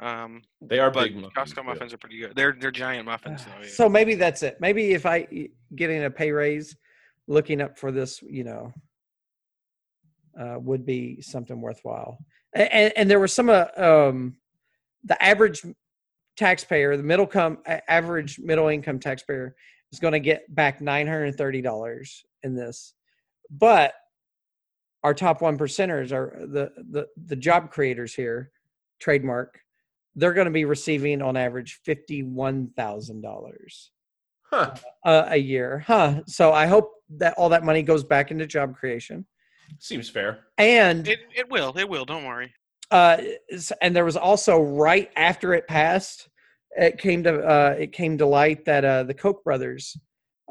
um, They are but big muffins. Costco too. muffins are pretty good. They're they're giant muffins. though, <sighs> yeah. So maybe that's it. Maybe if I getting a pay raise, looking up for this, you know, uh, would be something worthwhile. And, and there was some uh, um, the average taxpayer, the middle come average middle income taxpayer is going to get back nine hundred and thirty dollars in this, but our top one percenters are the the the job creators here, trademark. They're going to be receiving on average fifty one thousand dollars Huh. uh, a year, huh? So I hope that all that money goes back into job creation. Seems fair. And it it will it will. Don't worry. uh, and there was also right after it passed, it came to uh, it came to light that uh, the Koch brothers,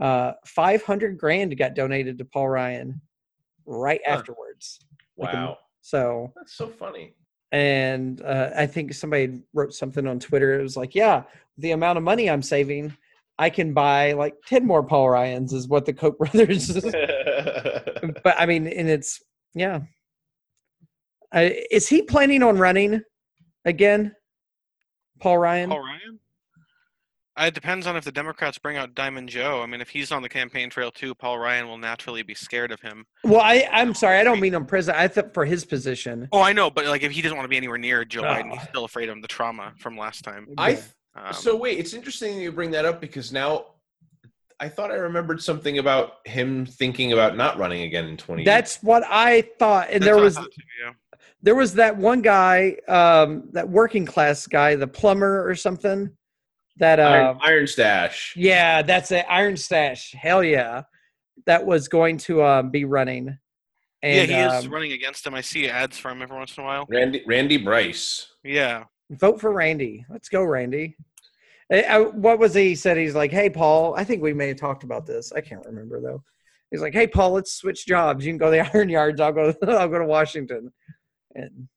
uh, five hundred grand got donated to Paul Ryan, right Huh. afterwards. Like a- Wow. So That's so funny. And uh, I think somebody wrote something on Twitter. It was like, yeah, the amount of money I'm saving, I can buy like ten more Paul Ryans. Is what the Koch <laughs> brothers. <laughs> <laughs> but I mean, and it's yeah. Uh, is he planning on running again, Paul Ryan? Paul Ryan. Uh, It depends on if the Democrats bring out Diamond Joe. I mean, if he's on the campaign trail too, Paul Ryan will naturally be scared of him. Well, I I'm sorry, I don't mean on president. I thought for his position. Oh, I know, but like if he doesn't want to be anywhere near Joe Biden, he's still afraid of the trauma from last time. I Yeah. Um, so wait, it's interesting that you bring that up because now I thought I remembered something about him thinking about not running again in 20. That's what I thought, and that's there was too, yeah. there was that one guy, um, that working class guy, the plumber or something. That uh, Iron, Iron Stash. yeah, that's it. Iron Stash, hell yeah, that was going to um, be running. And yeah, he is um, running against him. I see ads for him every once in a while. Randy Randy Bryce. Yeah. vote for Randy. Let's go, Randy. Eh, uh, what was he said? He's like, hey, Paul. I think we may have talked about this. I can't remember though. He's like, hey, Paul, let's switch jobs. You can go to the <laughs> Iron Yards. I'll go. <laughs> I'll go to Washington. And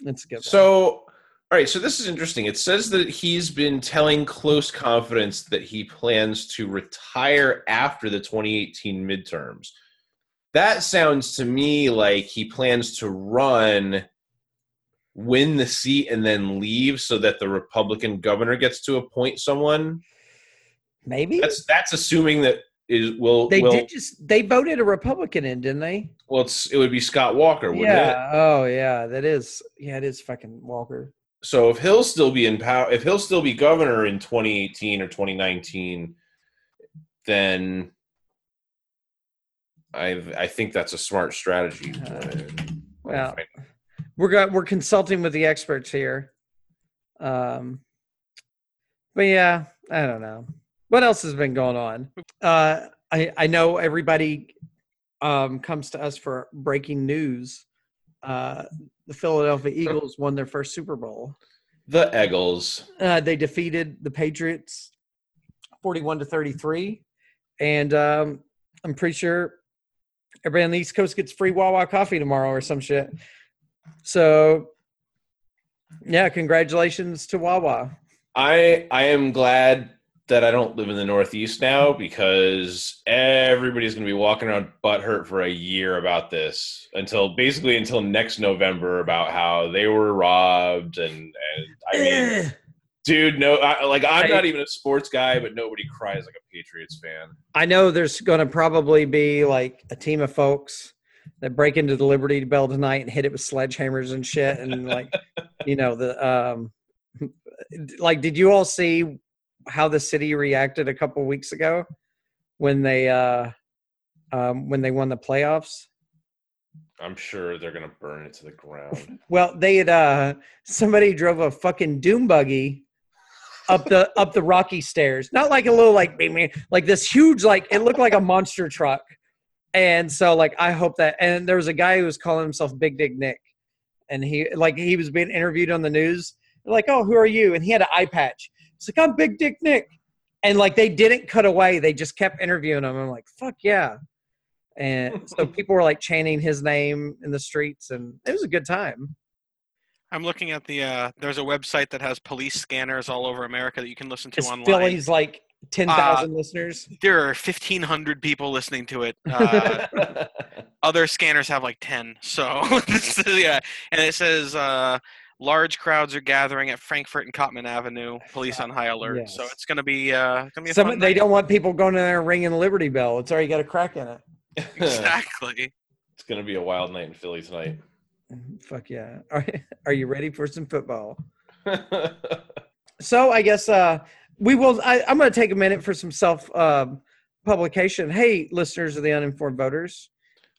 it's a good. So, all right. So this is interesting. It says that he's been telling close confidence that he plans to retire after the 2018 midterms. That sounds to me like he plans to run, win the seat, and then leave so that the Republican governor gets to appoint someone. maybe That's that's assuming that is will they will did just they voted a Republican in, didn't they? well it's, it would be Scott Walker, wouldn't yeah. it? Oh yeah, that is. Yeah, it is fucking Walker. So if he'll still be in power, if he'll still be governor in 2018 or 2019, then I I think that's a smart strategy. Uh, well, we're got we're consulting with the experts here. Um, but yeah, I don't know what else has been going on. Uh, I I know everybody um comes to us for breaking news. Uh, the Philadelphia Eagles won their first Super Bowl. the Eagles. Uh, they defeated the Patriots, forty-one to thirty-three, and um, I'm pretty sure everybody on the East Coast gets free Wawa coffee tomorrow or some shit. So, yeah, congratulations to Wawa. I I am glad that I don't live in the Northeast now because everybody's going to be walking around butthurt for a year about this until basically until next November about how they were robbed and and I mean, Eh. dude, no, I, like I'm not even a sports guy, but nobody cries like a Patriots fan. I know there's going to probably be like a team of folks that break into the Liberty Bell tonight and hit it with sledgehammers and shit, and like, <laughs> you know, the um, like, did you all see how the city reacted a couple weeks ago when they uh, um, when they won the playoffs? I'm sure they're going to burn it to the ground. <laughs> Well, they had uh, somebody drove a fucking doom buggy up the <laughs> up the rocky stairs. Not like a little like like this huge like it looked like a monster truck. And so like I hope that and there was a guy who was calling himself Big Dick Nick. And he like he was being interviewed on the news. They're like, "Oh, who are you?" And he had an eye patch. It's like, "I'm Big Dick Nick." And like they didn't cut away. They just kept interviewing him. I'm like, "Fuck yeah." And <laughs> so people were like chanting his name in the streets and it was a good time. I'm looking at the. Uh, there's a website that has police scanners all over America that you can listen to It's online. Philly's like ten thousand listeners. There are 1,500 people listening to it. Uh, <laughs> other scanners have like 10. So <laughs> yeah, and it says uh, large crowds are gathering at Frankford and Cottman Avenue. Police on high alert. So it's gonna be uh, gonna be a Some fun they night. don't want people going in there ringing the Liberty Bell. It's already got a crack in it. <laughs> exactly. it's going to be a wild night in Philly tonight. Fuck yeah! <laughs> Are, are you ready for some football? <laughs> So I guess uh, we will. I, I'm going to take a minute for some self um, publication. Hey, listeners of the uninformed voters,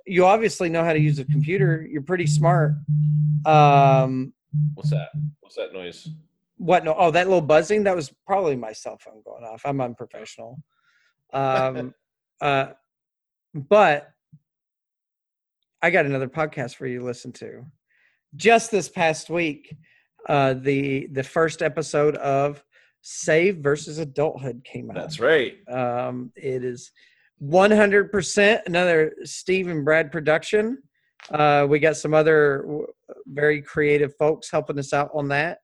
you obviously know how to use a computer. You're pretty smart. Um, What's that? What's that noise? What? No. Oh, that little buzzing. That was probably my cell phone going off. I'm unprofessional. Um, <laughs> uh, but I got another podcast for you to listen to. Just this past week, uh, the the first episode of Save versus Adulthood came out. That's right. Um, it is 100% another Steve and Brad production. Uh, we got some other very creative folks helping us out on that.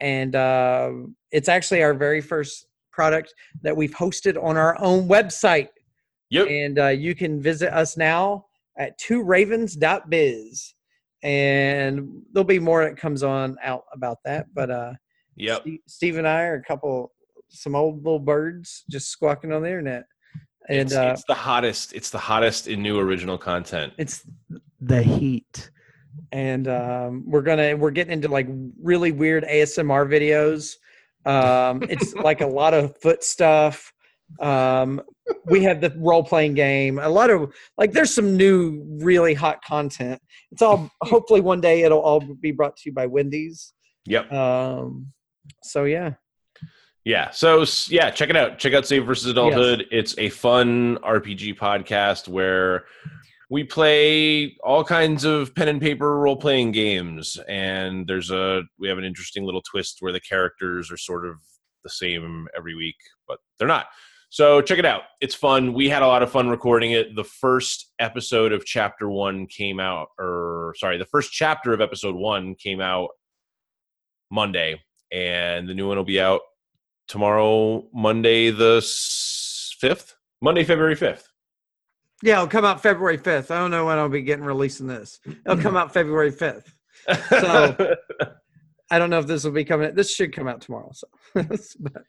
And uh, it's actually our very first product that we've hosted on our own website. Yep. And uh, you can visit us now at tworavens.biz. And there'll be more that comes on out about that. But uh, Yep. Steve, Steve and I are a couple, some old little birds just squawking on the internet, and it's, uh, it's the hottest. It's the hottest in new original content. it's the heat. And um, we're gonna we're getting into like really weird ASMR videos. Um, it's <laughs> like a lot of foot stuff. Um, we have the role playing game. A lot of like there's some new really hot content. It's all <laughs> hopefully one day it'll all be brought to you by Wendy's. Yep. Um, so yeah. Yeah. So s- yeah, check it out. Check out Save versus Adulthood. It's a fun RPG podcast where we play all kinds of pen and paper role playing games, and there's a we have an interesting little twist where the characters are sort of the same every week, but they're not. So check it out. It's fun. We had a lot of fun recording it. The first episode of chapter one came out, or sorry, the first chapter of episode one came out Monday, and the new one will be out tomorrow, Monday the fifth, Monday, February fifth. Yeah, it'll come out February 5th. I don't know when I'll be getting releasing this. It'll come out February 5th. So- <laughs> I don't know if this will be coming. This should come out tomorrow. So, <laughs> but,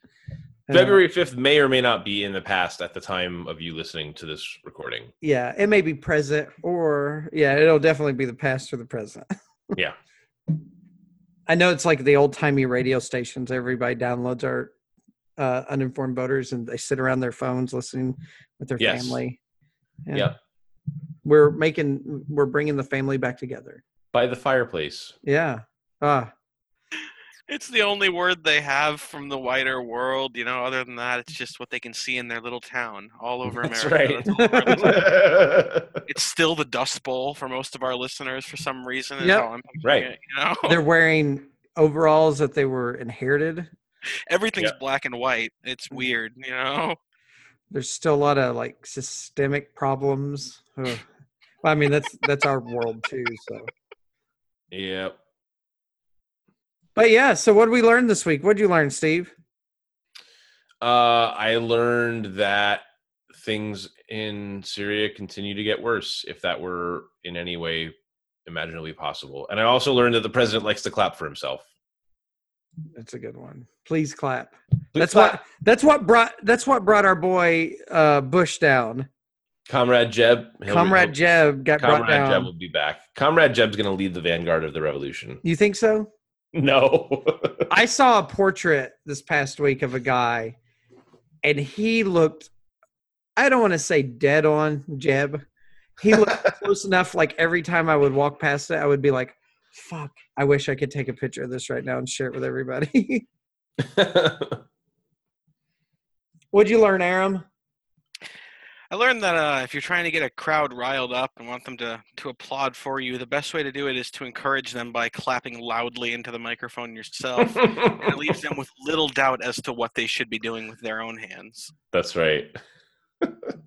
February fifth may or may not be in the past at the time of you listening to this recording. yeah, it may be present or yeah, it'll definitely be the past or the present. <laughs> Yeah. I know it's like the old timey radio stations. Everybody downloads our uh, uninformed voters and they sit around their phones listening with their Yes. family. Yeah. Yep. We're making, we're bringing the family back together. By the fireplace. Yeah. Ah, It's the only word they have from the wider world. You know, other than that, it's just what they can see in their little town all over That's America. right. That's all <laughs> it's still the Dust Bowl for most of our listeners for some reason. is Yep. how I'm picturing Right. it, you know, they're wearing overalls that they were inherited. everything's Yeah. black and white. It's weird. You know. There's still a lot of like systemic problems. Well, I mean that's that's our world too. So, yep. but yeah. So what did we learn this week? What did you learn, Steve? Uh, I learned that things in Syria continue to get worse, if that were in any way imaginably possible. And I also learned that the president likes to clap for himself. That's a good one. Please clap. Please that's clap. what that's what brought that's what brought our boy uh, Bush down. Comrade Jeb. Comrade he'll- Jeb got brought Comrade down. Jeb will be back. Comrade Jeb's going to lead the vanguard of the revolution. You think so? No. <laughs> I saw a portrait this past week of a guy, and he looked. I don't want to say dead on Jeb. He looked <laughs> close enough. Like every time I would walk past it, I would be like, "Fuck! I wish I could take a picture of this right now and share it with everybody." <laughs> <laughs> What'd you learn, Aram? I learned that uh, if you're trying to get a crowd riled up and want them to, to applaud for you, the best way to do it is to encourage them by clapping loudly into the microphone yourself. and it leaves them with <laughs> little doubt as to what they should be doing with their own hands. That's right.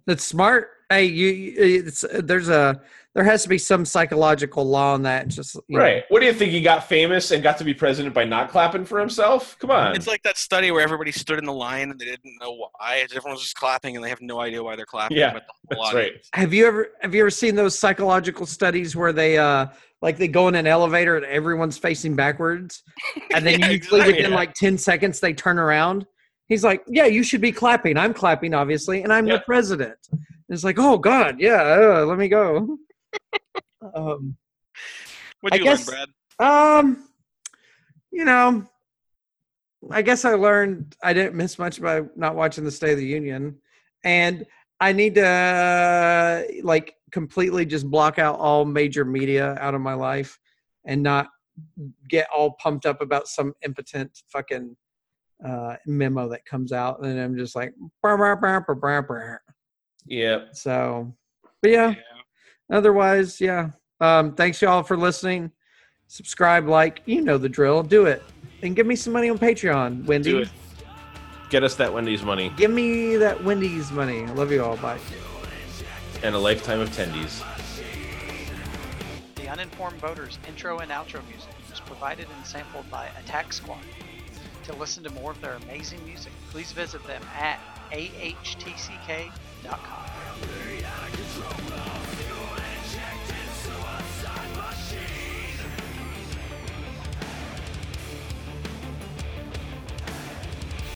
That's smart. Hey, you. you- It's there's a there has to be some psychological law in that. Just you know. Right. What do you think? He got famous and got to be president by not clapping for himself? Come on. It's like that study where everybody stood in the line and they didn't know why. Everyone was just clapping and they have no idea why they're clapping. Yeah, but the whole That's right. Have you ever have you ever seen those psychological studies where they uh like they go in an elevator and everyone's facing backwards, <laughs> and then Yeah, usually exactly. within like ten seconds they turn around. He's like, "Yeah, you should be clapping. I'm clapping, obviously, and I'm Yeah. the president." And it's like, "Oh God, yeah, uh, let me go." Um, What'd I you guess- learn, Brad? Um, you know, I guess I learned I didn't miss much by not watching the State of the Union, and I need to uh, like completely just block out all major media out of my life and not get all pumped up about some impotent fucking uh, memo that comes out, and I'm just like, "Brr, brr, brr, brr, brr, brr." Yeah. so, but yeah otherwise, yeah. Um, thanks y'all for listening. Subscribe, like, you know the drill. Do it. And give me some money on Patreon, Wendy. Do it. Get us that Wendy's money Give me that Wendy's money. I love you all. Bye. and a lifetime of tendies. The Uninformed Voters intro and outro music was provided and sampled by Attack Squad. To listen to more of their amazing music, please visit them at ahtck.com.